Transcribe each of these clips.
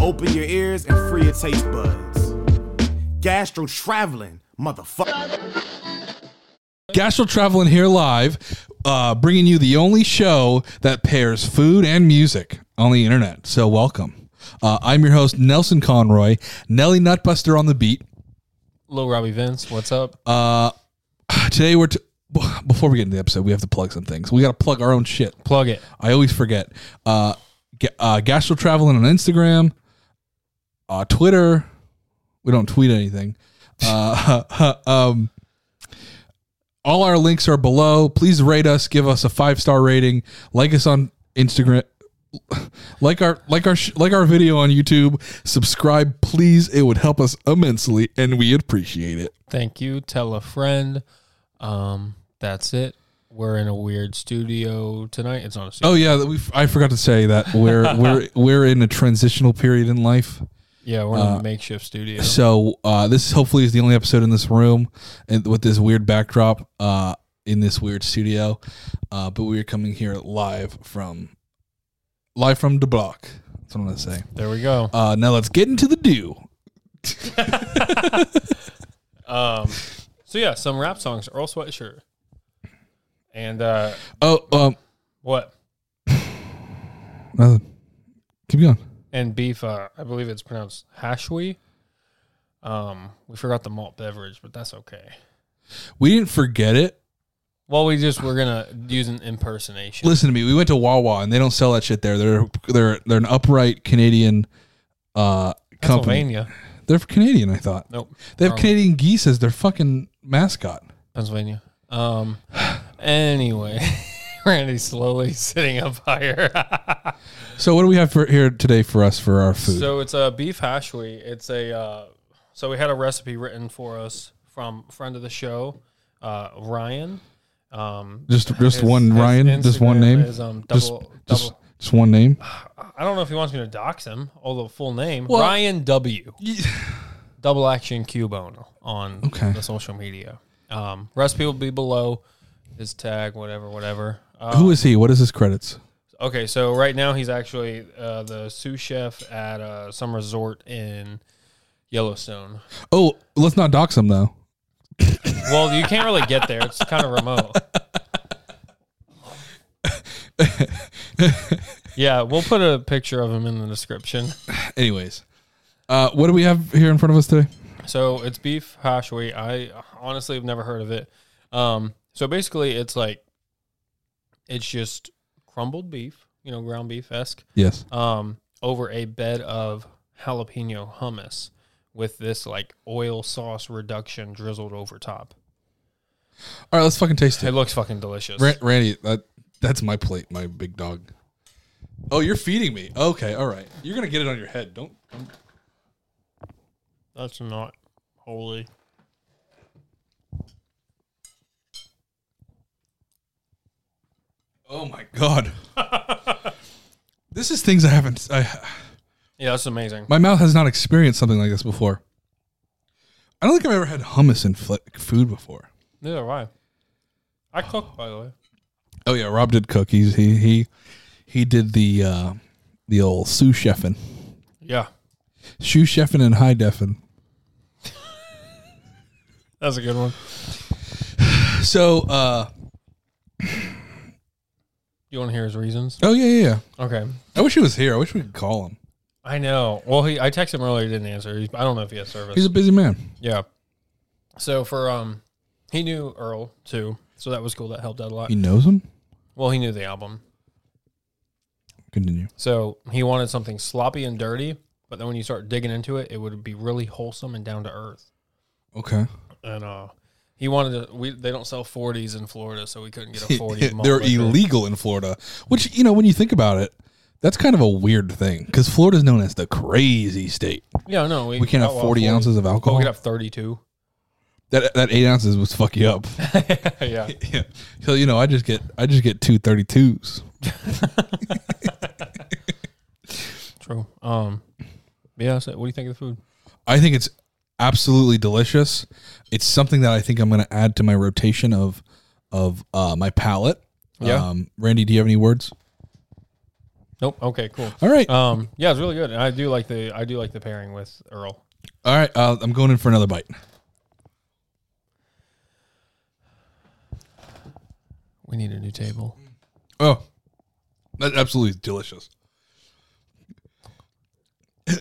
Open your ears and free your taste buds. Gastro traveling, motherfucker. Gastro Traveling here live, uh, bringing you the only show that pairs food and music on the internet. So welcome. Uh, I'm your host Nelson Conroy, Nelly Nutbuster on the beat. Lil Robbie Vince, what's up? Uh, today we're t- b- before we get into the episode, we have to plug some things. We got to plug our own shit. Plug it. I always forget. Uh, uh, Gastro Traveling on Instagram, uh, Twitter. We don't tweet anything. Uh, um, all our links are below. Please rate us, give us a five star rating, like us on Instagram, like our like our sh- like our video on YouTube. Subscribe, please. It would help us immensely, and we appreciate it. Thank you. Tell a friend. Um, that's it. We're in a weird studio tonight. It's not a studio. Oh yeah, we I forgot to say that we're we're we're in a transitional period in life. Yeah, we're in a makeshift studio. So uh, this hopefully is the only episode in this room and with this weird backdrop uh, in this weird studio. Uh, but we are coming here live from live from the block. That's what I'm gonna say. There we go. Uh, now let's get into the do. Um, so yeah, some rap songs. Earl Sweatshirt. And uh, Oh, um, what? nothing. Keep going. And beef. Uh, I believe it's pronounced hashwi. Um, we forgot the malt beverage, but that's okay. We didn't forget it. Well, we just we're gonna use an impersonation. Listen to me. We went to Wawa and they don't sell that shit there. They're they're they're an upright Canadian uh company. Pennsylvania. They're Canadian, I thought. Nope. They have Wrong. Canadian geese as their fucking mascot. Pennsylvania. Um. Anyway, Randy's slowly sitting up higher. So what do we have for here today for us for our food? so it's a beef hashwi. It's a. Uh, so we had a recipe written for us from friend of the show, uh, Ryan. Um, just just his- one his Ryan, just one name. Is, um, just, double, just, double. just one name. I don't know if he wants me to dox him, although full name Well- Ryan W. Double Action Cubone on Okay. the social media. Um, recipe will be below. His tag, whatever, whatever. Uh, Who is he? What is his credits? Okay, so right now he's actually uh, the sous chef at uh, some resort in Yellowstone. Oh, let's not dox him though. Well, you can't really get there; it's kind of remote. yeah, we'll put a picture of him in the description. Anyways, uh, what do we have here in front of us today? So it's beef hashwi. I honestly have never heard of it. Um, so basically, it's like it's just crumbled beef, you know, ground beef esque. Yes. um, over a bed of jalapeno hummus with this like oil sauce reduction drizzled over top. All right, let's fucking taste It it. looks fucking delicious. Ran- Randy, that that's my plate, my big dog. Oh, you're feeding me. Okay, all right. You're gonna get it on your head. Don't. don't. That's not holy. Oh my god. this is things I haven't. I, Yeah, that's amazing. my mouth has not experienced something like this before. I don't think I've ever had hummus in fl- food before. Neither have I. I cook, by the way. Oh yeah, Rob did cookies. He he he did the uh the old sous chefing, Yeah, sous chefing and high defin. that's a good one. So uh You want to hear his reasons? oh yeah yeah yeah. Okay. I wish he was here. I wish we could call him. I know. Well, he I texted him earlier, he didn't answer. He's, I don't know if he has service. He's a busy man. yeah. So for um, he knew Earl too, so that was cool. That helped out a lot. He knows him. Well, he knew the album. Continue. So he wanted something sloppy and dirty, but then when you start digging into it, it would be really wholesome and down to earth. Okay. And uh, he wanted to. We they don't sell 40s in Florida, so we couldn't get a 40. They're liquor. illegal in Florida, which you know when you think about it, that's kind of a weird thing because Florida is known as the crazy state. Yeah, no, we, We can't have oh, well, 40 ounces of alcohol. we could have 32. that that eight ounces would fuck you up. yeah. yeah. So you know, I just get I just get two thirty twos. True. Um. Yeah. So what do you think of the food? I think it's absolutely delicious. It's something that I think I'm going to add to my rotation of of uh, my palate. Yeah. Um, Randy, do you have any words? Nope. Okay. Cool. All right. Um. Yeah, it's really good, and I do like the I do like the pairing with Earl. All right. Uh, I'm going in for another bite. We need a new table. Oh, that's absolutely delicious.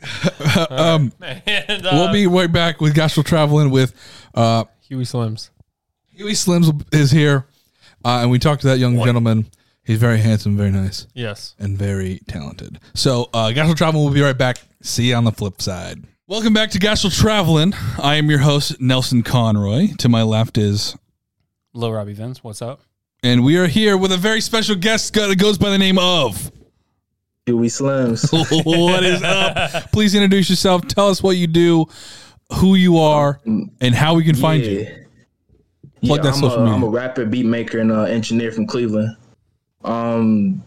um, And uh, we'll be right back with Gastro Traveling with uh, Huey Slims. Huey Slims is here, uh, and we talked to that young gentleman. He's very handsome, very nice, Yes. and very talented. So, uh, Gastro Traveling will be right back. See you on the flip side. Welcome back to Gastro Traveling. I am your host, Nelson Conroy. To my left is Lil Robbie Vince, what's up? And we are here with a very special guest that goes by the name of. Huey Slims. what is up? Please introduce yourself. Tell us what you do, who you are, and how we can find you. Plug yeah, that I'm, social a, media. I'm a rapper, beat maker, and uh, engineer from Cleveland. Um,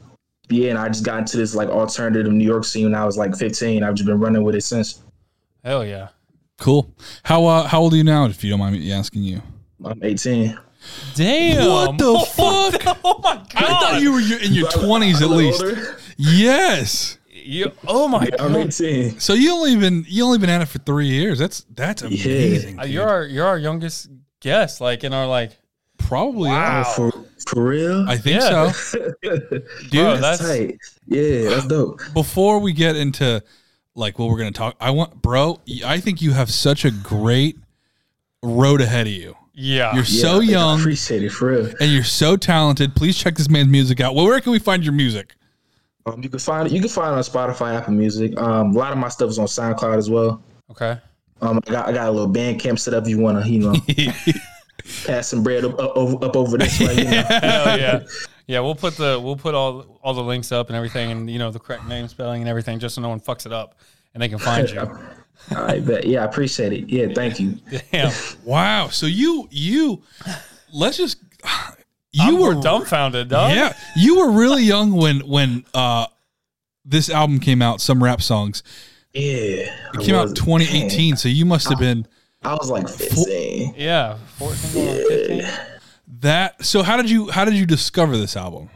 yeah, and I just got into this like alternative New York scene when I was like 15. I've just been running with it since. Hell yeah. Cool. How uh, how old are you now, if you don't mind me asking you? I'm 18. Damn. What the fuck? Oh my god. I thought you were in your twenties at least. older. Yes. You, oh my I'm god. 18. So you only been you only been at it for three years. That's that's amazing. Uh. You're our you're our youngest guest, like in our like probably Wow. Oh, for for real? I think Yeah. so. Bro, Dude, that's Tight. Yeah, that's dope. before we get into like what we're gonna talk, I want, bro. I think you have such a great road ahead of you. yeah. You're Yeah, so I think I young appreciate it for real. and you're so talented. Please check this man's music out. Well, where can we find your music? Um, you can find it. You can find it on Spotify, Apple Music. Um, a lot of my stuff is on SoundCloud as well. okay. Um, I got I got a little Bandcamp set up. If you want to, you know, pass some bread up, up, over- up over this way. You know? Hell yeah. Yeah, we'll put the we'll put all all the links up and everything and you know the correct name spelling and everything just so no one fucks it up and they can find you. I bet. Yeah, I appreciate it. Yeah, thank you. Damn. Wow. So you you let's just you I'm were dumbfounded, dog. yeah you were really young when when uh this album came out. Some rap songs. Yeah, It came out 2018. So you must have been I was like 15. Yeah. 14 going on 15. that. So how did you how did you discover this album?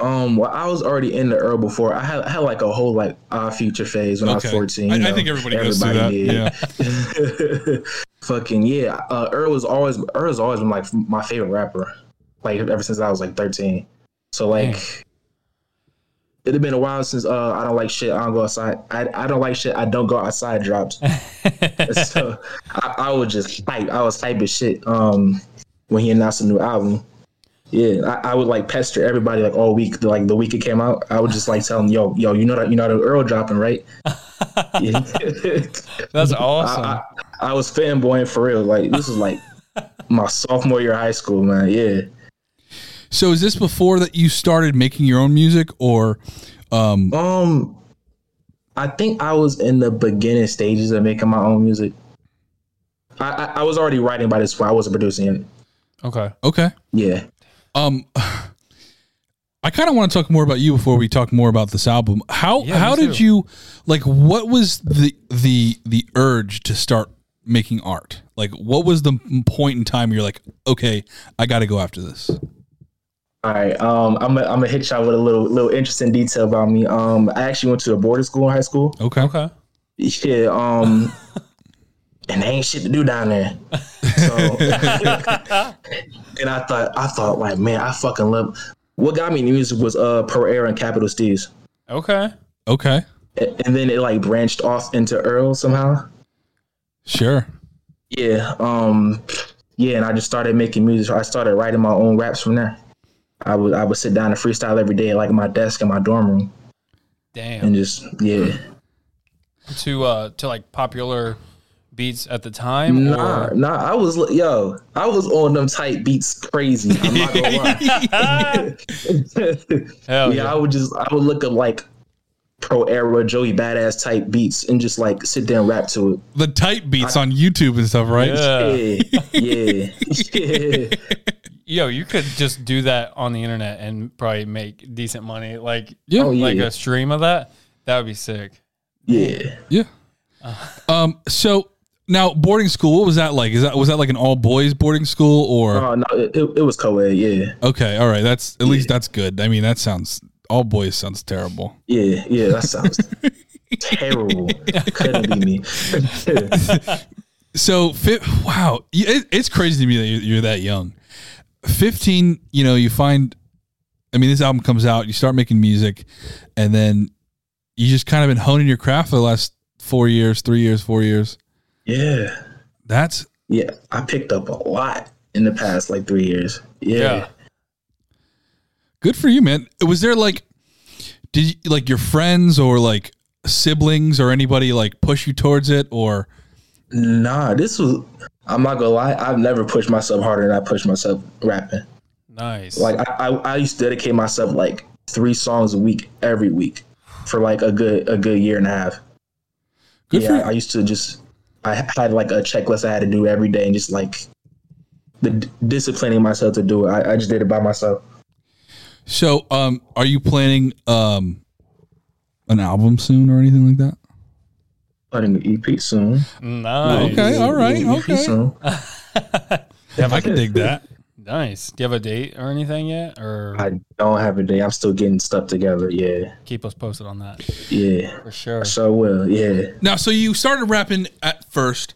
Um, well, I was already in the Earl before. I had I had like a whole like uh, future phase when I was 14. I, you I know. think everybody, goes through that. did. Yeah. Fucking yeah. Uh, Earl was always Earl has always been like my favorite rapper, like ever since I was like 13. So like. It had been a while since uh, I don't like shit. I don't go outside. I, I don't like shit. I don't go outside. Dropped. so I, I was just hype. I was hype as shit. Um, when he announced a new album, yeah, I, I would like pester everybody like all week. Like the week it came out, I would just like tell them, "Yo, yo, you know that you know the Earl dropping, right?" That's awesome. I, I, I was fanboying for real. Like this was like my sophomore year of high school, man. Yeah. So is this before that you started making your own music, or um, Um, I think I was in the beginning stages of making my own music. I I, I was already writing by this point. I wasn't producing it. okay. okay? Yeah. Um, I kind of want to talk more about you before we talk more about this album. How Yeah, how did too. you like? What was the the the urge to start making art? Like, what was the point in time you're like, okay, I got to go after this? All right. Um, I'm gonna I'm gonna hit y'all with a little little interesting detail about me. Um, I actually went to a boarding school in high school. Okay, Okay. Yeah. Um, and there ain't shit to do down there. So, and I thought I thought like, man, I fucking love. What got me into music was uh Pro Era and Capital Steez, Okay. okay, and then it like branched off into Earl somehow. sure. Yeah. Um. Yeah, and I just started making music. I started writing my own raps from there. I would I would sit down and freestyle every day, like at my desk in my dorm room, Damn. and just yeah. to uh to like popular beats at the time Nah, or nah. I was yo, I was on them type beats crazy. I'm not gonna lie. Hell yeah, yeah. I would just I would look up like pro era Joey badass type beats and just like sit there and rap to it. The type beats on YouTube and stuff, right? Yeah. Yeah, yeah, yeah. Yo, you could just do that on the internet and probably make decent money. Like Yeah. Oh, yeah. like a stream of that. That would be sick. yeah. Yeah. Um. So Now, boarding school, what was that like? Is that was that like an all boys boarding school or Oh no, it, it, it was co-ed. Yeah, okay? All right, that's at least that's good. I mean, that sounds all boys sounds terrible. yeah, yeah. That sounds terrible. Couldn't be me. So, fi- wow, it, it's crazy to me that you're, you're that young. Fifteen, you know, you find. I mean, this album comes out, you start making music, and then you just kind of been honing your craft for the last four years, three years, four years. yeah, That's yeah. I picked up a lot in the past like three years. Yeah. Yeah. good for you, man. Was there like, did you, like your friends or like siblings or anybody like push you towards it or? Nah, this was. I'm not gonna lie. I've never pushed myself harder than I pushed myself rapping. Nice. Like I, I, I used to dedicate myself like three songs a week every week for like a good a good year and a half. Good yeah. I used to just I had like a checklist I had to do every day and just like the d- disciplining myself to do it. I, I just did it by myself. So, um, are you planning um an album soon or anything like that? Putting an EP soon. nice. Okay, all right, EP okay. soon. I can dig that. Nice. Do you have a date or anything yet? Or I don't have a date. I'm still getting stuff together. Yeah, keep us posted on that yeah. for sure. So will. Yeah. Now, so you started rapping at first,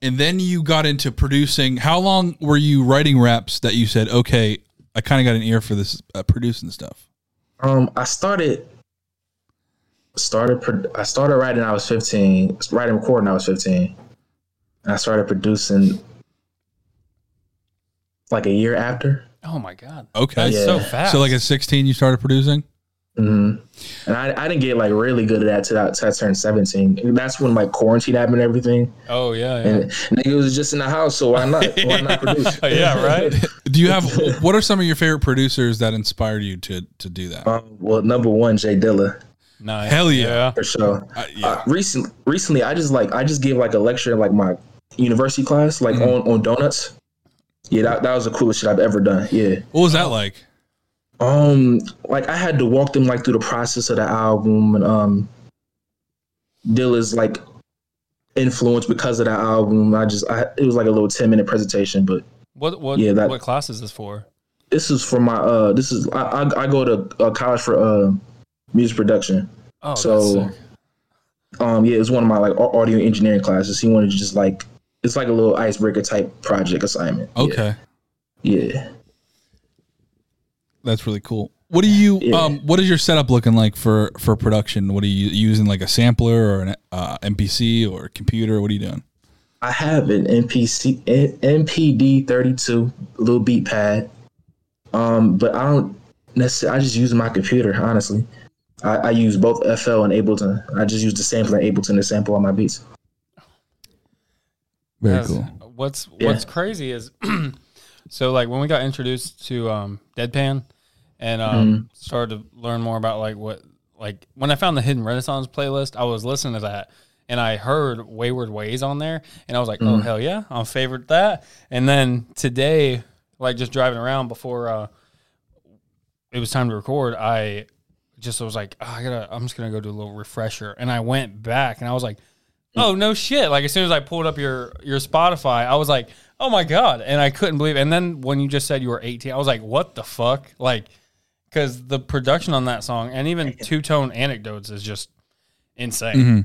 and then you got into producing. How long were you writing raps that you said, okay, I kind of got an ear for this uh, producing stuff? Um, I started started I started writing. when I was 15. Writing recording. I was 15. And I started producing like a year after. Oh my god. Okay. That's so fast. So, like at 16, you started producing? hmm And I, I didn't get like really good at that till I, till I turned 17. And that's when like quarantine happened and everything. oh yeah. yeah. And nigga was just in the house, so why not? Why not produce? Oh, yeah, right. Do you have, what are some of your favorite producers that inspired you to, to do that? Um, well, number one, Jay Dilla. Nice. Hell yeah. for sure. Uh, yeah. Uh, recent, recently, I just like I just gave like a lecture in like my university class, like Mm-hmm. on on donuts. Yeah, that, that was the coolest shit I've ever done. Yeah. what was that like? Um, like I had to walk them like through the process of the album and um, Dilla's like influence because of that album. I just I it was like a little ten minute presentation, but What what Yeah, that- what class is this for? this is for my uh this is I I, I go to uh, college for uh music production. Oh, So, um, yeah, it was one of my like audio engineering classes. He wanted to just like it's like a little icebreaker type project assignment. Okay. Yeah. That's really cool. What do you, Yeah. um, what is your setup looking like for, for production? What are you using like a sampler or an uh, MPC or a computer? What are you doing? I have an MPC MPD thirty two little beat pad. Um, but I don't necessarily. I just use my computer. Honestly, I, I use both FL and Ableton. I just use the sampler in Ableton to sample all my beats. Very That's- cool. What's Yeah. What's crazy is, so like when we got introduced to um, Deadpan, and um, Mm-hmm. started to learn more about like what like when I found the Hidden Renaissance playlist, I was listening to that. And I heard Wayward Ways on there, and I was like, "Oh Mm-hmm. hell yeah, I'm favorite that." And then today, like just driving around before uh, it was time to record, I just was like, oh, I gotta, I'm just gonna go do a little refresher. And I went back and I was like, oh no shit. Like as soon as I pulled up your your Spotify, I was like, oh my god. And I couldn't believe. It. And then when you just said you were 18, I was like, what the fuck? Like, because the production on that song and even two tone anecdotes is just insane. Mm-hmm.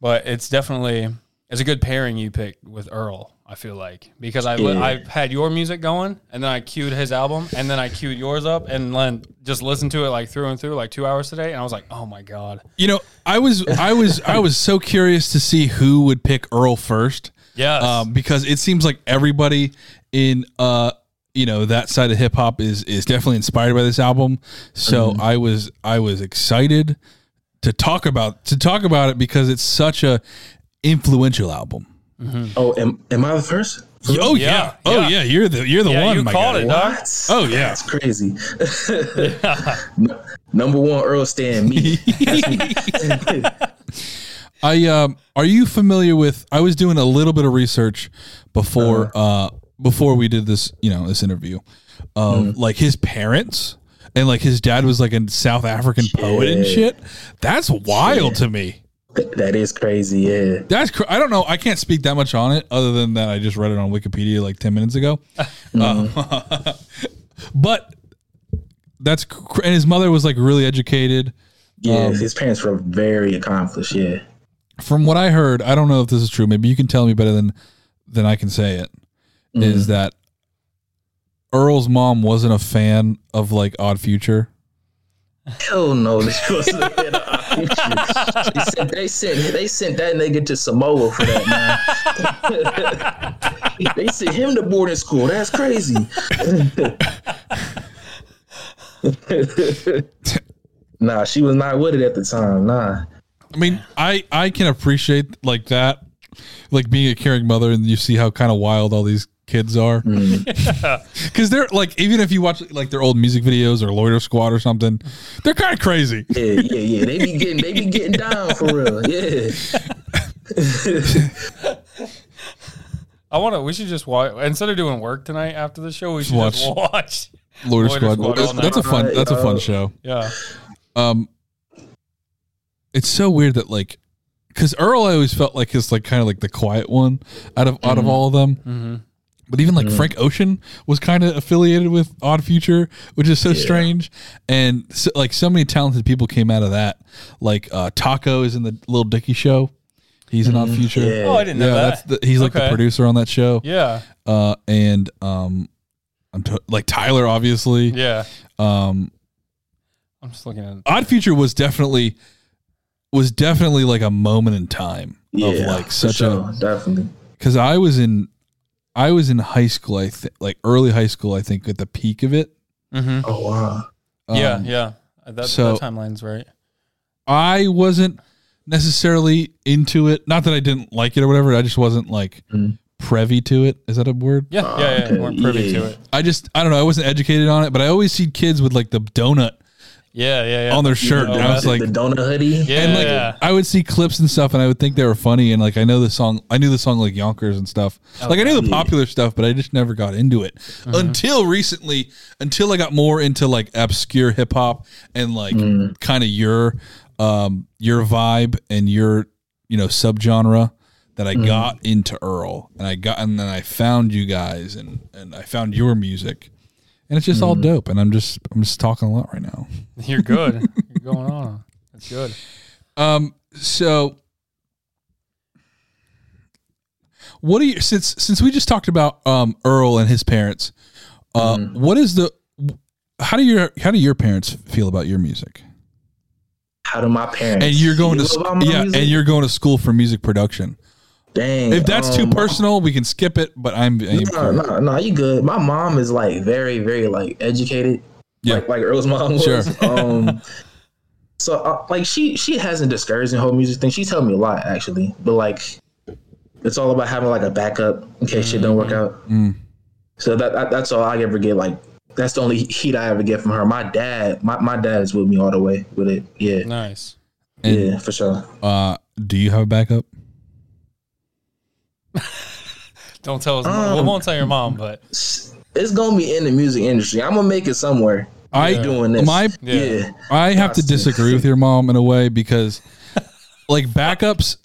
But it's definitely it's a good pairing you picked with Earl. I feel like because I li- Yeah. I had your music going and then I queued his album and then I queued yours up and then just listened to it like through and through like two hours today and I was like, oh my god, You know, I was, I was, I was so curious to see who would pick Earl first. yes, um, because it seems like everybody in uh you know that side of hip hop is is definitely inspired by this album. So I was I was excited to talk about to talk about it because it's such a influential album. Oh, am, am I the first? Oh yeah. Yeah, Oh yeah. yeah, you're the you're the Yeah, one you my called guy. it, dog. What? Oh, yeah. that's crazy. N- Number one, Earl Stan, me. Me. I um are you familiar with I was doing a little bit of research before uh before we did this, you know, this interview of like his parents and like his dad was like a South African poet and shit. That's wild to me. Th- that is crazy. Yeah. That's cr- I don't know. I can't speak that much on it other than that I just read it on Wikipedia like 10 minutes ago. Uh, but that's cr- and his mother was like really educated. Yeah. Um, his parents were very accomplished. Yeah. From what I heard, I don't know if this is true. Maybe you can tell me better than than I can say it. Is that Earl's mom wasn't a fan of like Odd Future? Hell no, this wasn't a bit of option. they, sent, they sent they sent that nigga to Samoa for that man. they sent him to boarding school. That's crazy. nah, she was not with it at the time. Nah. I mean, I I can appreciate like that, like being a caring mother, and you see how kind of wild all these kids are. Because they're like, even if you watch like their old music videos or Loiter Squad or something, they're kind of crazy. Yeah, yeah, yeah. They be getting they be getting down for real. Yeah. I want to. We should just watch instead of doing work tonight after the show. We should Watch. just watch. Loiter Loiter Squad. Squad That's, that's a fun. That's a fun show. Yeah, Um, it's so weird that like, because Earl, I always felt like is like kind of like the quiet one out of out of all of them. Mm-hmm. But even like Frank Ocean was kind of affiliated with Odd Future, which is so strange. And so, like so many talented people came out of that. Like uh, Taco is in the Lil Dicky show. He's in Odd Future. Yeah. Oh, I didn't know that. that's the, he's like the producer on that show. yeah, Uh, and um, I'm t- like Tyler, obviously. yeah. Um, I'm just looking at. Odd Future was definitely was definitely like a moment in time Yeah. of like such sure, a definitely. because I was in I was in high school I think like early high school I think at the peak of it. Mm-hmm. Oh wow. yeah, Um, yeah. That, so- that timeline's right. I wasn't necessarily into it. Not that I didn't like it or whatever. I just wasn't like Mhm. privy to it. Is that a word? Yeah, yeah, yeah. okay, Weren't privy yeah. to it. I just I don't know. I wasn't educated on it, but I always see kids with like the donut Yeah, yeah, yeah. on their shirt, Oh, and I was like, the donut hoodie. yeah, and like yeah. I would see clips and stuff, and I would think they were funny, and like I know the song, I knew the song like Yonkers and stuff. like I knew the yeah. popular stuff, but I just never got into it until recently. Until I got more into like obscure hip hop and like mm. kind of your um your vibe and your you know subgenre that I mm. got into Earl, and I got and then I found you guys, and and I found your music. And it's just all dope, and I'm just I'm just talking a lot right now. You're good. You're going on. That's good. Um. So, what do you since since we just talked about um Earl and his parents? Uh, what is the how do your how do your parents feel about your music? How do my parents? And you're going to feel s- about yeah, music? and you're going to school for music production. Dang. If that's too um, personal, we can skip it. But I'm, I'm No, no, no, you good. My mom is like very, very like educated. Yeah. Like like Earl's mom was. Sure. Um so uh, like she she hasn't discouraged the whole music thing. She's told me a lot actually. But like it's all about having like a backup in case shit don't work out. Mm. So that, that that's all I ever get like that's the only heat I ever get from her. My dad, my, my dad is with me all the way with it. Yeah. Nice. And- yeah, for sure. uh, do you have a backup? Don't tell us. mom. We Um, won't tell your mom, but It's gonna be in the music industry. I'm gonna make it somewhere. I doing this. my Yeah. yeah. I have to disagree with your mom in a way because like backups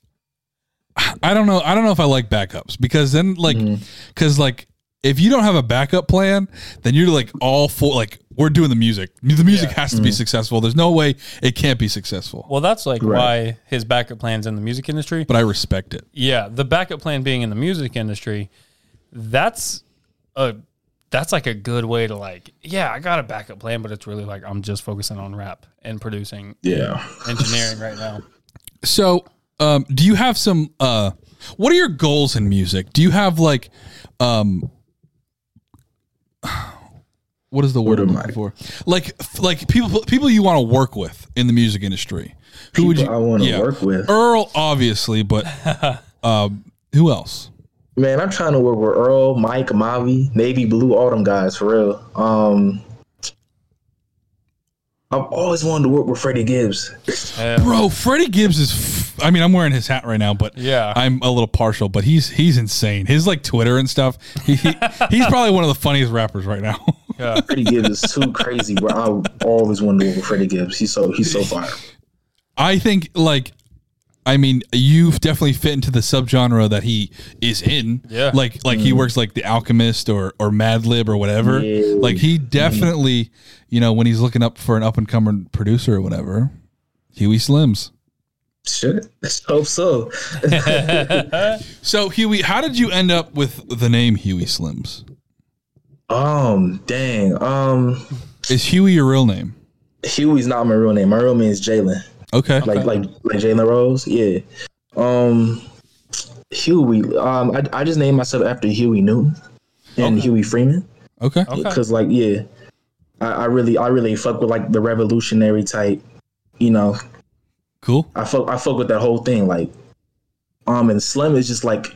I don't know I don't know if I like backups because then like Mm-hmm. cuz like if you don't have a backup plan then you're like all for like we're doing the music the music Yeah. has to Mm-hmm. be successful there's no way it can't be successful well, that's like Right. why his backup plans in the music industry. but I respect it Yeah, the backup plan being in the music industry, that's a that's like a good way to like, yeah, I got a backup plan, but it's really like I'm just focusing on rap and producing Yeah. engineering right now. So, um, do you have some? Uh, what are your goals in music? Do you have like, um, what is the word I'm looking for? Like, like people, people you want to work with in the music industry. Who would you? I wanna yeah. work with. Earl, obviously, but um, who else? Man, I'm trying to work with Earl, Mike, Mavi, Navy Blue, all them guys for real. Um, I've always wanted to work with Freddie Gibbs. Yeah. Bro, Freddie Gibbs is. F- I mean, I'm wearing his hat right now, but Yeah. I'm a little partial. But he's he's insane. His like Twitter and stuff. He, he he's probably one of the funniest rappers right now. Yeah. Freddie Gibbs is too crazy, bro. I always wanted to work with Freddie Gibbs. He's so he's so fire. I think like I mean, you've definitely fit into the subgenre that he is in. Yeah. Like like he works like the Alchemist or or Madlib or whatever. Yeah. Like he definitely, you know, when he's looking up for an up and coming producer or whatever, Huey Slims. Shit. Let's hope so. So Huey, how did you end up with the name Huey Slims? Um, dang. Um, Is Huey your real name? Huey's not my real name. My real name is Jalen. Okay. Like like like Jalen Rose. Yeah. Um, Huey. Um, I, I just named myself after Huey Newton and Huey Freeman. Okay. Okay. Cause like yeah, I, I really I really fuck with like the revolutionary type. You know, Cool. I fuck I fuck with that whole thing. Like, um, and Slim is just like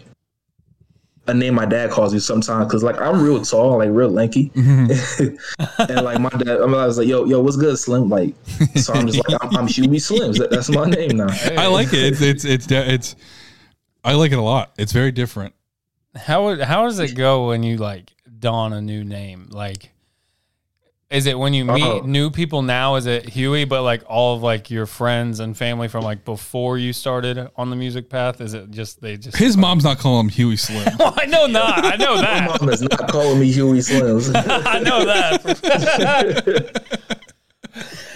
a name my dad calls me sometimes because like I'm real tall, like real lanky, mm-hmm. and like my dad, I, mean, I was like, yo, yo, what's good, Slim? Like, so I'm just like, I'm, I'm Huey Slims. That, that's my name now. I like it. It's it's it's it's I like it a lot. It's very different. How would how does it go when you like don a new name? Like, is it when you meet Oh. new people now? Is it Huey? But like all of like your friends and family from like before you started on the music path? Is it just they just? His mom's not calling him Huey Slim. Oh, I know not. I know that. My that. mom is not calling me Huey Slims. I know that. That-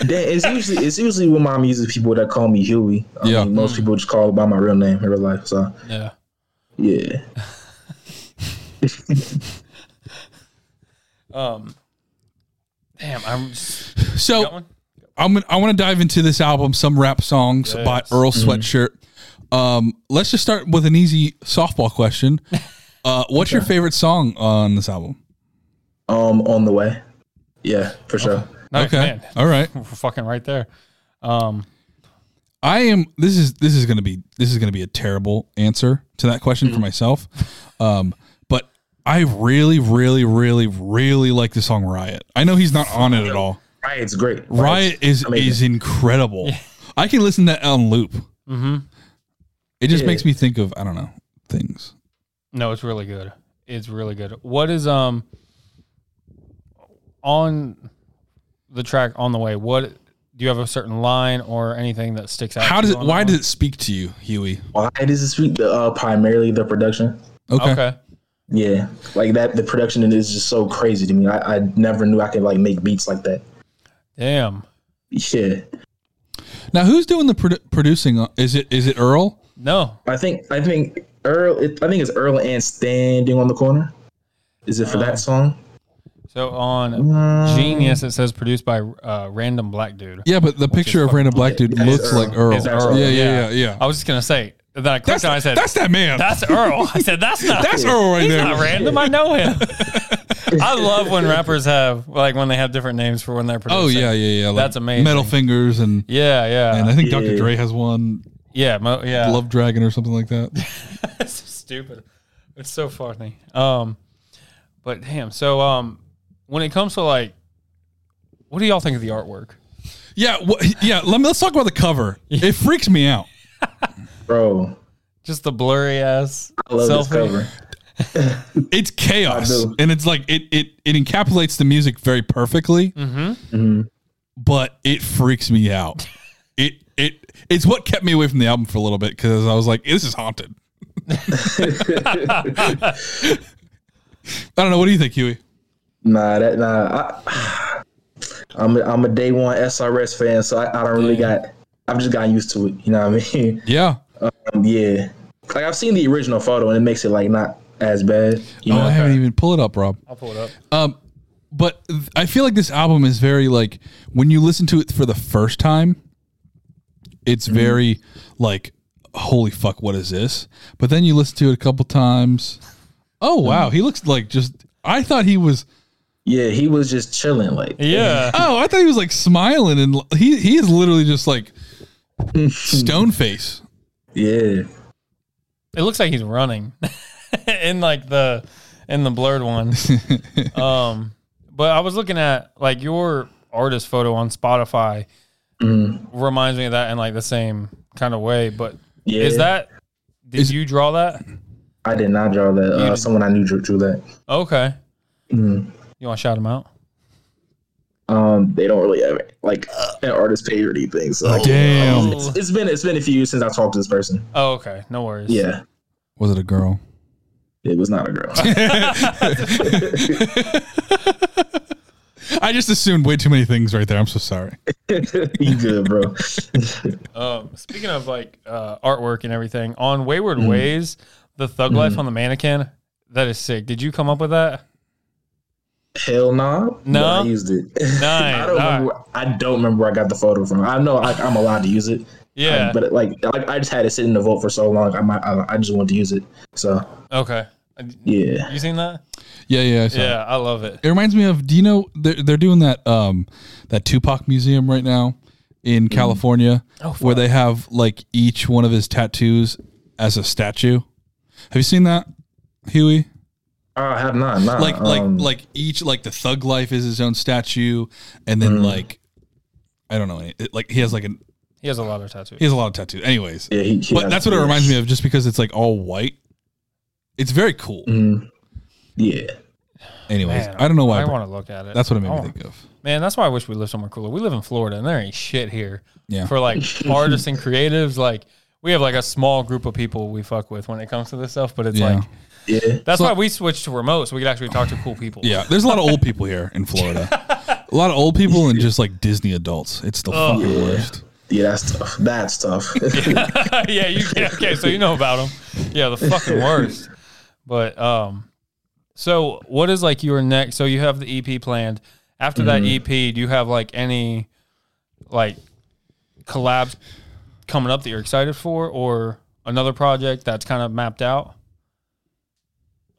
it's usually it's usually with my music people that call me Huey. I Yeah. mean, most people just call by my real name in real life. So Yeah. yeah. Um. Damn, I'm. Just, So? I'm gonna, I want to dive into this album, some rap songs by Earl Sweatshirt. Um, let's just start with an easy softball question. Uh, what's your favorite song on this album? Um, on the way. Yeah, for sure. Nice, okay, man. all right. We're fucking right there. Um. I am. This is this is gonna be this is gonna be a terrible answer to that question for myself. Um, but I really, really, really, really like the song Riot. I know he's not on it at all. Riot's great. Riot is amazing. is incredible. I can listen to that on loop. hmm It just Yeah. makes me think of I don't know things. No, it's really good. It's really good. What is um on the track on the way? What do you have a certain line or anything that sticks out? How to does you it? Why that does it speak to you, Huey? Why does it speak? Uh, primarily the production. Okay. Okay. Yeah, like that. The production in it is just so crazy to me. I, I never knew I could like make beats like that. Damn. Yeah, Now, who's doing the produ- producing? Is it is it Earl? No. I think I think Earl. It, I think it's Earl and standing on the corner. Is it for Uh, that song? So on Mm. Genius, it says produced by uh, random black dude. Yeah, but the picture of Random Black Dude Yeah, looks Earl. like Earl. Earl. Yeah, yeah, Yeah. yeah, yeah. I was just gonna say. Then I clicked That's, on. it, I said, that's that man. "That's Earl." I said, "That's not. That's Earl right he's there. not random. I know him." I love when rappers have like when they have different names for when they're producing. Oh yeah, yeah, yeah. Like That's amazing. Metal Fingers and Yeah, yeah, and I think Dr. Dre has one, yeah, mo- yeah. Love Dragon or something like that. that's so stupid. It's so funny. Um, but damn. So um, when it comes to like, what do y'all think of the artwork? Yeah, wh- yeah. Let me let's talk about the cover. It freaks me out. Bro, Just the blurry ass I love this cover. It's chaos, and it's like it it it encapsulates the music very perfectly. Mm-hmm. but it freaks me out. it it it's what kept me away from the album for a little bit because I was like, this is haunted. I don't know. What do you think, Huey? Nah, that nah. I, I'm a, I'm a day one SRS fan, so I, I don't really got. I've just gotten used to it. You know what I mean? Yeah. Um, yeah. Like I've seen the original photo, and it makes it like not as bad. You Oh, know? I haven't even pull it up, Rob. I'll pull it up. Um, but th- I feel like this album is very like when you listen to it for the first time, it's very like, holy fuck, what is this? But then you listen to it a couple times. Oh wow, he looks like just. I thought he was. Yeah, he was just chilling. Like Yeah. Oh, I thought he was like smiling, and l- he he is literally just like stone face. Yeah. It looks like he's running in like the in the blurred one. um, but I was looking at like your artist photo on Spotify Mm, reminds me of that in like the same kind of way. But yeah. is that did Is- you draw that? I did not draw that. Uh, someone I knew drew, drew that. Okay. Mm. You want to shout him out? Um, they don't really have like an artist pay or anything. So like, Damn. it's, it's been it's been a few years since I talked to this person. Oh, okay. No worries. Yeah, Was it a girl? it was not a girl. I just assumed way too many things right there. I'm so sorry. you good, bro? Um, speaking of like uh, artwork and everything, on Wayward Mm. Ways, the Thug Life on the mannequin, that is sick. Did you come up with that? Hell nah. No? But I used it. I don't alright. remember. I don't remember where I got the photo from. I know I'm allowed to use it. Yeah. Um, but like, like I just had it sitting in the vote for so long. I might. I, I just wanted to use it. So okay. yeah. You seen that? Yeah, yeah, I saw it. Yeah, I love it. It reminds me of. Do you know they're they're doing that um that Tupac museum right now in California Oh, where they have like each one of his tattoos as a statue. Have you seen that, Huey? Oh, I have not. Nah, Like like um, like each like the Thug Life is his own statue, and then like I don't know, it, like he has like an He has a lot of tattoos. he has a lot of tattoos. Anyways, Yeah, he, he but that's what it reminds me of, just because it's like all white. It's very cool. Mhm. Yeah. Anyways, Man, I don't know why. I I brought- want to look at it. that's what it made I me think of. Man, that's why I wish we lived somewhere cooler. We live in Florida, and there ain't shit here Yeah. for like artists and creatives. Like we have like a small group of people we fuck with when it comes to this stuff. But it's Yeah. like Yeah. that's So- why we switched to remote, so we could actually talk to cool people. Yeah, there's a lot of old people here in Florida. a lot of old people and just like Disney adults. It's the fucking Yeah. worst. Yeah, that's tough. That's tough. yeah, you yeah, okay, so you know about them. Yeah, the fucking worst. But um so what is like your next so you have the EP planned. After that EP, do you have like any like collabs coming up that you're excited for or another project that's kind of mapped out?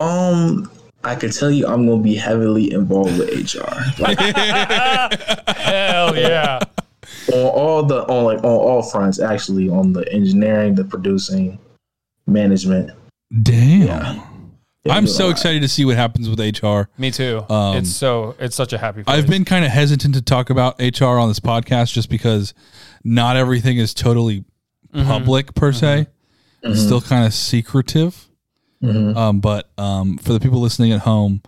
um, I can tell you, I'm gonna be heavily involved with HR. Like Hell yeah. on all the on like on all fronts, actually, on the engineering, the producing, management. Damn. Yeah. Yeah, I'm so excited to see what happens with HR. Me too. Um, it's so it's such a happy place. I've been kind of hesitant to talk about HR on this podcast just because not everything is totally Mm-hmm. public per se. It's still kind of secretive. Mhm. Um, but um, for the people listening at home,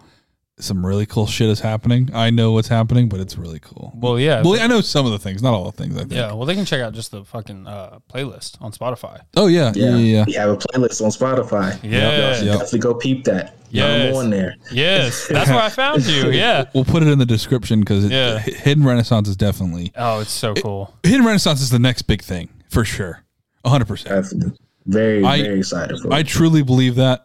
some really cool shit is happening. I know what's happening, but it's really cool. well, yeah. Well, I know some of the things, not all the things. I think. yeah, well they can check out just the fucking uh, playlist on Spotify. Oh yeah, yeah, Yeah. yeah. yeah. We have a playlist on Spotify. Yeah. Y'all Yep. definitely go peep that. Yes. Yeah. on there. Yes, that's where I found you. Yeah. We'll put it in the description because Yeah. Hidden Renaissance is definitely Oh, it's so cool. Hidden Renaissance is the next big thing for sure, hundred percent. Definitely. Very, I- very excited for I it. truly believe that.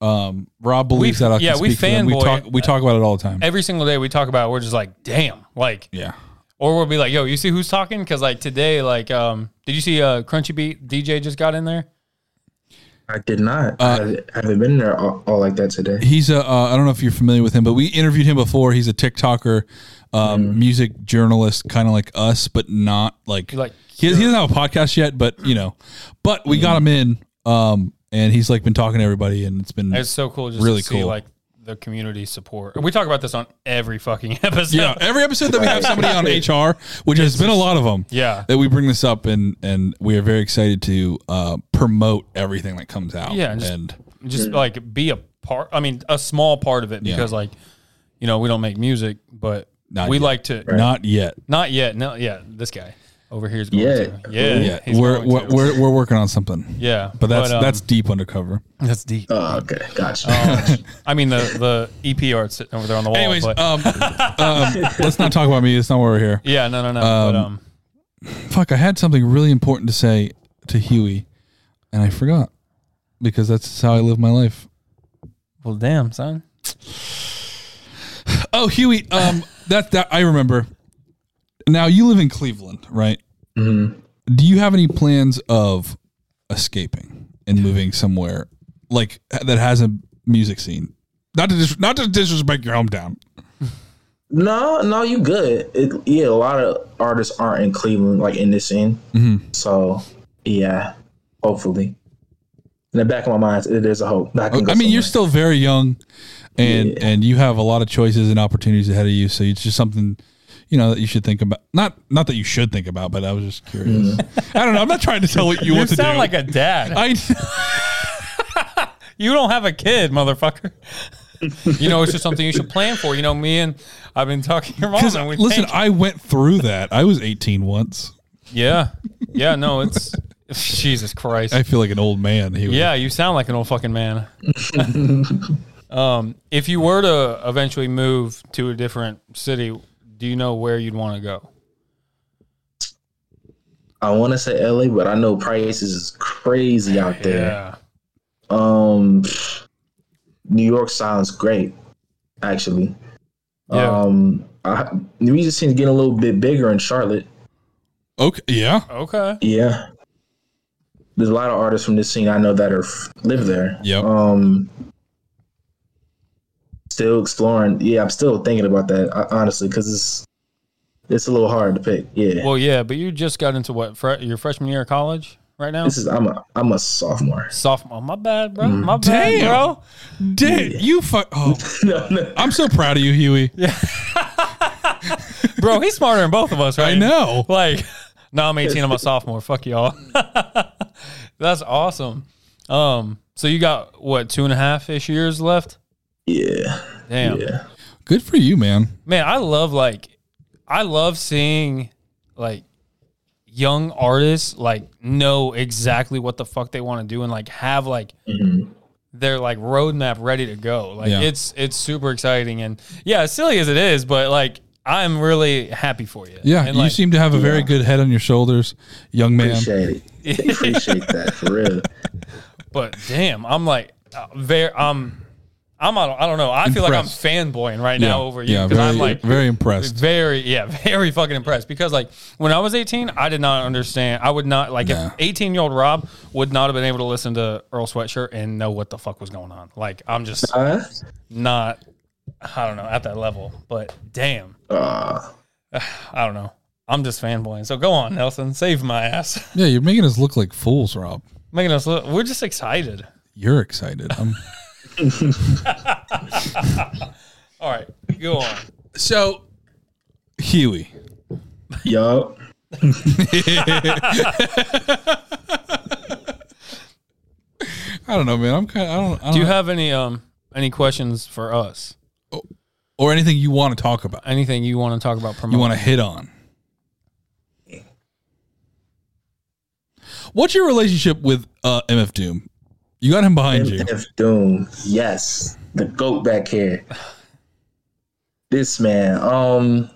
Um, Rob believes We- that. I can yeah, we speak. We fanboy- talk. We talk about it all the time. Every single day we talk about, it, we're just like, damn, like, Yeah. or we'll be like, yo, you see who's talking? Because like today, like, um, did you see uh, Crunchy Beat DJ just got in there? I did not. Uh, I haven't been there all, all like that today. He's a. Uh, I don't know if you're familiar with him, but we interviewed him before. He's a TikToker, um, Mm. music journalist, kind of like us, but not like. Like, he, he doesn't have a podcast yet, but you know, but we got him in, um, and he's like been talking to everybody, and it's been it's so cool just Really to see cool. like the community support. We talk about this on every fucking episode. yeah. Every episode that we have somebody on HR, which has been a lot of them, Yeah. that we bring this up, and and we are very excited to uh, promote everything that comes out. Yeah, and just- and just like be a part. I mean, a small part of it Yeah. because like, you know, we don't make music, but Not we yet. like to. not yet. Not yet. No. Yeah. This guy over here is going Yeah. to. Yeah. Yeah, he's we're we're, to. we're we're working on something. yeah. But that's um, that's deep undercover. that's deep. Oh, okay. Gotcha. Um, I mean the the EP art sitting over there on the wall. Anyways, but, um, um, let's not talk about me. That's not why we're here. yeah, no, no, no. but um, Fuck, I had something really important to say to Huey, and I forgot because that's how I live my life. well, damn, son. Oh, Huey, um, that that I remember. Now you live in Cleveland, right? Mhm. Do you have any plans of escaping and moving somewhere like that has a music scene? Not to dis- not to disrespect your hometown. No, no, you good. It, yeah, a lot of artists aren't in Cleveland, like in this scene. Mhm. So, yeah, hopefully. In the back of my mind, there's a hope. I, I mean, you're still very young, and Yeah. and you have a lot of choices and opportunities ahead of you. So it's just something, you know, that you should think about. Not not that you should think about, but I was just curious. I don't know. I'm not trying to tell what you, You want to do. You sound like a dad. I you don't have a kid, motherfucker. you know, it's just something you should plan for. You know, me and I've been talking to your mom. And we listen, think- I went through that. I was 18 once. yeah, yeah, no, it's Jesus Christ. I feel like an old man. He was- Yeah, you sound like an old fucking man. um, if you were to eventually move to a different city, do you know where you'd want to go? I want to say LA, but I know prices is crazy out there. Yeah. Um, New York sounds great, actually. Yeah. Um, I, the music scene's getting a little bit bigger in Charlotte. Okay. Yeah. Okay. Yeah, there's a lot of artists from this scene I know that are live there. Yep. Um, still exploring. Yeah, I'm still thinking about that uh, honestly because it's it's a little hard to pick. Yeah, Well, yeah, but you just got into what fre- your freshman year of college right now? this is I'm a I'm a sophomore. sophomore. My bad, bro. Mm. My bad, Damn. bro. Dang, you fuck. Oh, no, no. I'm so proud of you, Huey. Yeah. Bro, he's smarter than both of us, right? I know. Like, no, I'm 18. I'm a sophomore. Fuck y'all. That's awesome. Um, so you got what two and a half ish years left? Yeah, Damn, yeah. Good for you, man. man. I love like, I love seeing like young artists like know exactly what the fuck they want to do and like have like Mhm. their like roadmap ready to go. Like Yeah. it's it's super exciting and yeah, as silly as it is, but like I'm really happy for you. Yeah, and you like, seem to have a very Yeah. good head on your shoulders, young man. Appreciate it. Appreciate that for real. But damn, I'm like uh, very um I'm I don't, I don't know. I feel like I'm fanboying right now over you Yeah, because very, I'm like very impressed. very yeah very fucking impressed. Because like when I was 18 I did not understand. I would not like Nah. if 18 year old Rob would not have been able to listen to Earl Sweatshirt and know what the fuck was going on. Like I'm just Huh? not I don't know at that level. But damn. Uh, I don't know. I'm just fanboying. So go on Nelson. Save my ass. Yeah, you're making us look like fools, Rob. making us look we're just excited. You're excited. I'm, all right go on so, Huey, yup. I don't know, man. I'm kind. Of, I don't. I don't do you know. have any um any questions for us or anything you want to talk about? anything you want to talk about promoting You want to hit on? What's your relationship with uh, MF Doom? You got him behind you. MF Doom. Yes. The goat back here. This man. Um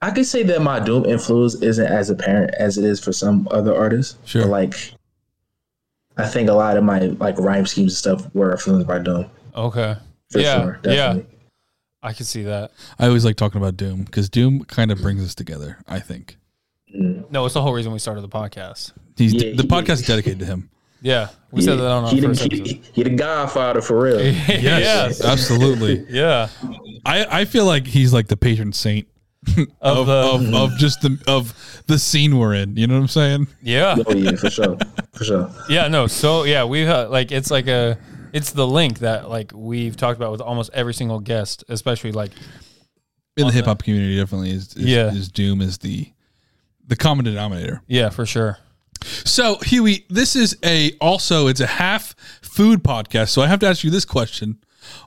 I could say that my Doom influence isn't as apparent as it is for some other artists. Sure. But like I think a lot of my like rhyme schemes and stuff were influenced by Doom. okay For yeah sure. yeah I can see that I always like talking about Doom because Doom kind of brings us together. I think Mm. no it's the whole reason we started the podcast he's Yeah, the he- podcast is dedicated to him. yeah we said that on our he, first the, episode he, he the godfather for real. yes absolutely. yeah I I feel like he's like the patron saint of, of the of, of just the of the scene we're in. You know what I'm saying? yeah oh yeah, for sure. For sure. yeah no so yeah we've uh, like it's like a it's the link that like we've talked about with almost every single guest especially like In the hip hop community, definitely is, is Yeah. is Doom is the the common denominator. yeah for sure So Huey, this is a also it's a half food podcast. So I have to ask you this question: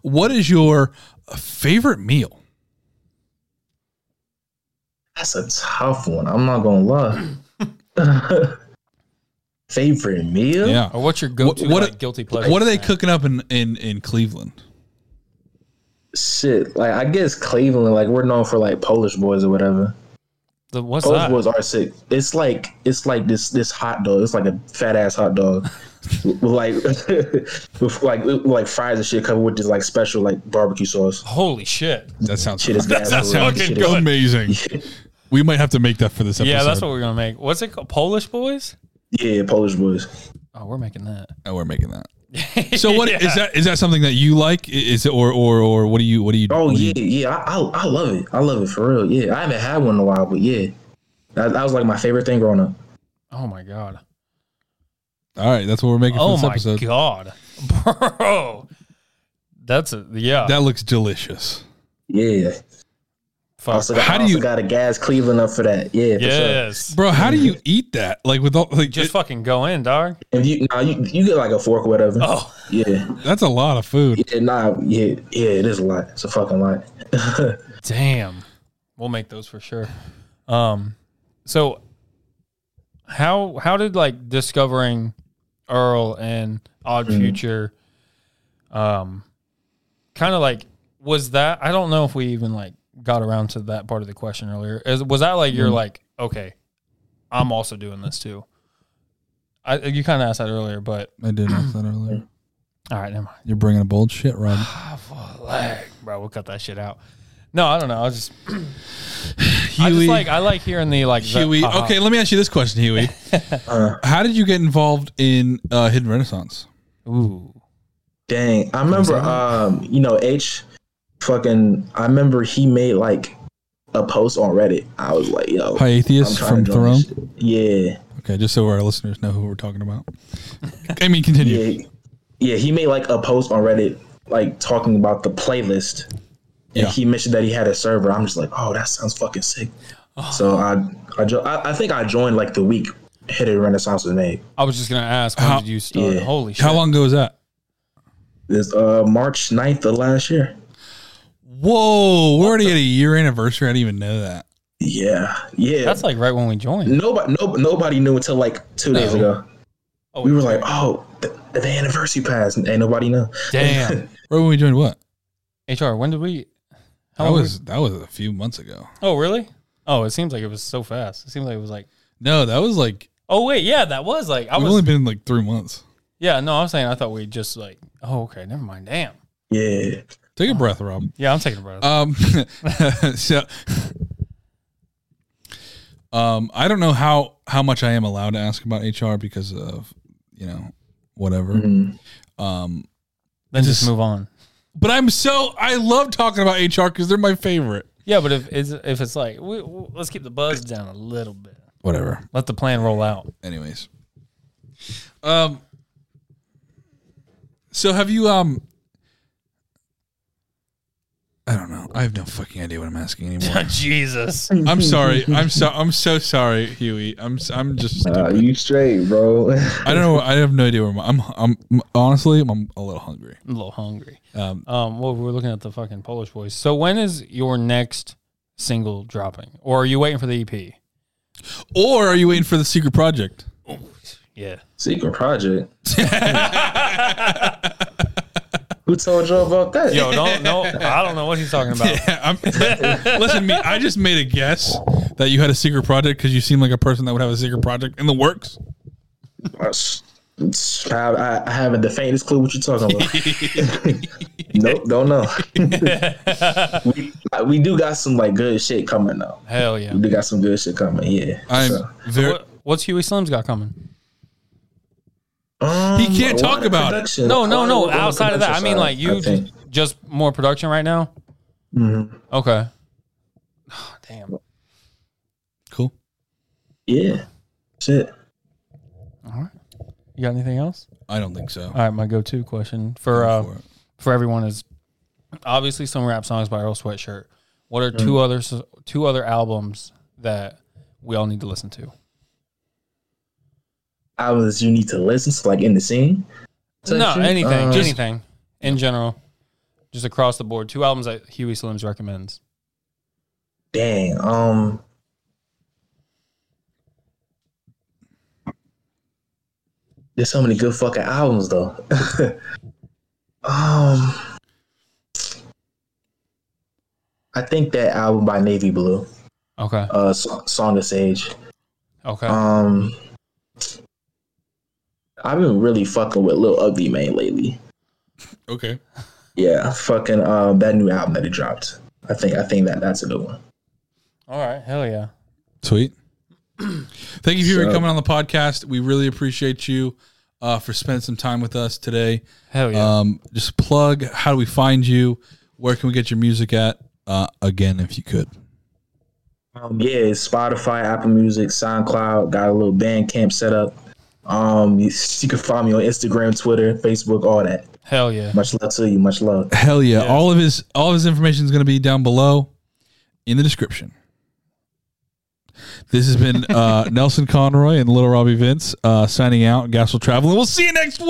What is your favorite meal? That's a tough one. I'm not gonna lie. Favorite meal? Yeah. or what's your go-to what- like, guilty pleasure What are they snack? cooking up in in in Cleveland? Shit. Like I guess Cleveland, like we're known for like Polish boys or whatever. The, what's Polish that boys are sick. It's like it's like this this hot dog. It's like a fat ass hot dog. with like with like like fries and shit covered with this like special like barbecue sauce. holy shit That sounds Shit is that for real. sounds Shit good. amazing. We might have to make that for this episode. yeah that's what we're gonna make what's it called Polish boys Yeah, Polish boys. oh we're making that Oh, we're making that. So what is Yeah. that? Is that something that you like? Is it or or or what do you what do you? Oh yeah, you- yeah. I, I I love it. I love it for real. Yeah, I haven't had one in a while, but yeah, that, that was like my favorite thing growing up. oh my god All right, that's what we're making for Oh this my episode. god, bro! That's a yeah. That looks delicious. Yeah, Fuck. Also got, How do also you- got to gas Cleveland up for that. Yeah, for sure. yes. bro. How do you eat that? Like with all like Just it- fucking go in, dog. If you, nah, you you get like a fork or whatever. Oh, Yeah, that's a lot of food. yeah, nah, yeah, yeah. It is a lot. It's a fucking lot. damn. We'll make those for sure. Um, so how how did like discovering Earl and Odd Mm-hmm. Future, um, kind of like was that? I don't know if we even like got around to that part of the question earlier. Is, was that like you're Mm-hmm. like okay, I'm also doing this too. I you kind of asked that earlier, but I did ask that earlier. all right, never mind. You're bringing a old shit, Rob. leg, bro. We'll cut that shit out. No, I don't know. I was just, I Huey, just like I like hearing the like. the- Huey. uh-huh. Okay, let me ask you this question, Huey. Uh, How did you get involved in uh, Hidden Renaissance? Ooh. dang, I remember. Um, you know, H, fucking. I remember he made like a post on Reddit. I was like, yo, Hi, Atheist from Throne. Yeah, Okay, just so our listeners know who we're talking about. I mean, continue. yeah, yeah. He made like a post on Reddit, like talking about the playlist. And Yeah. he mentioned that he had a server. I'm just like, oh, that sounds fucking sick. So I, I, jo- I, I think I joined like the week Hidden Renaissance was made. I was just gonna ask, when How- did you start? Yeah. Holy shit! How long ago was that? This uh March 9th of last year. Whoa, we're already at a year anniversary. I didn't even know that. Yeah, yeah. That's like right when we joined. nobody, no, nobody knew until like two days oh. ago. Oh, We were like, oh, the, the anniversary passed, and ain't nobody know. damn. Right when we joined what? HR, when did we? How That long was that was a few months ago. oh, really? Oh, it seems like it was so fast. It seems like it was like. No, that was like Oh wait, yeah, that was like I we've was. only been like three months. yeah, no, I was saying I thought we just like. Oh, okay, never mind. Damn. Yeah, Take a breath, Rob. Yeah, I'm taking a breath. Um, so, um, I don't know how how much I am allowed to ask about HR because of you know whatever. Mhm. Um, then just just- move on. but I'm so I love talking about HR because they're my favorite. Yeah, but if it's if it's like we, we- let's keep the buzz down a little bit. Whatever. Let the plan roll out. Anyways, um, so have you um. I don't know. I have no fucking idea what I'm asking anymore. Jesus. I'm sorry. I'm so I'm so sorry, Huey. I'm s- I'm just uh, stupid. you straight, bro. I don't know. I have no idea where I'm. I'm. I'm honestly, I'm a little hungry. I'm a little hungry. Um, Um, well, we're looking at the fucking Polish boys. So when is your next single dropping, or are you waiting for the EP? or are you waiting for the secret project? Yeah. Secret project. Who told you about that? Yo, don't no. I don't know what he's talking about. I'm, listen, me. I just made a guess that you had a secret project because you seem like a person that would have a secret project in the works. It's- it's- I, I- I haven't the faintest clue what you're talking about. nope, don't know. we, we do got some like good shit coming though. Hell yeah. We do got some good shit coming. Yeah. I'm So, very. What, what's Huey Slim's got coming? Um, He can't talk lot of about it. No, no, no. on the Outside of that, I mean, like you I just, just more production right now. Mhm. Okay. Damn. Cool. Yeah. Shit. All right. You got anything else? I don't think so. All right. My go-to question for uh, For for everyone is obviously some rap songs by Earl Sweatshirt. What are two other two other albums that we all need to listen to? Albums you need to listen to, like in the scene. No, anything, Uh, anything in general, just across the board. Two albums that Huey Slims recommends. Dang. Um. There's so many good fucking albums though. um. I think that album by Navy Blue, Okay, uh, Song of Sage. okay. Um. I've been really fucking with Lil Ugly Mane lately. Okay. Yeah, fucking um that new album that he dropped. I think I think that that's a good one. all right, hell yeah. Sweet. Thank you for So- coming on the podcast. We really appreciate you uh, for spending some time with us today. Hell yeah. Um, just plug. How do we find you? Where can we get your music at? Uh, again, if you could. Um, yeah, it's Spotify, Apple Music, SoundCloud. Got a little Bandcamp set up. Um, you, you can find me on Instagram, Twitter, Facebook, all that. hell yeah. Much love to you. Much love. Hell yeah! Yeah. All of his all of his information is going to be down below. in the description. This has been uh, Nelson Conroy and Little Robbie Vince uh, signing out. Gas will travel, and we'll see you next week.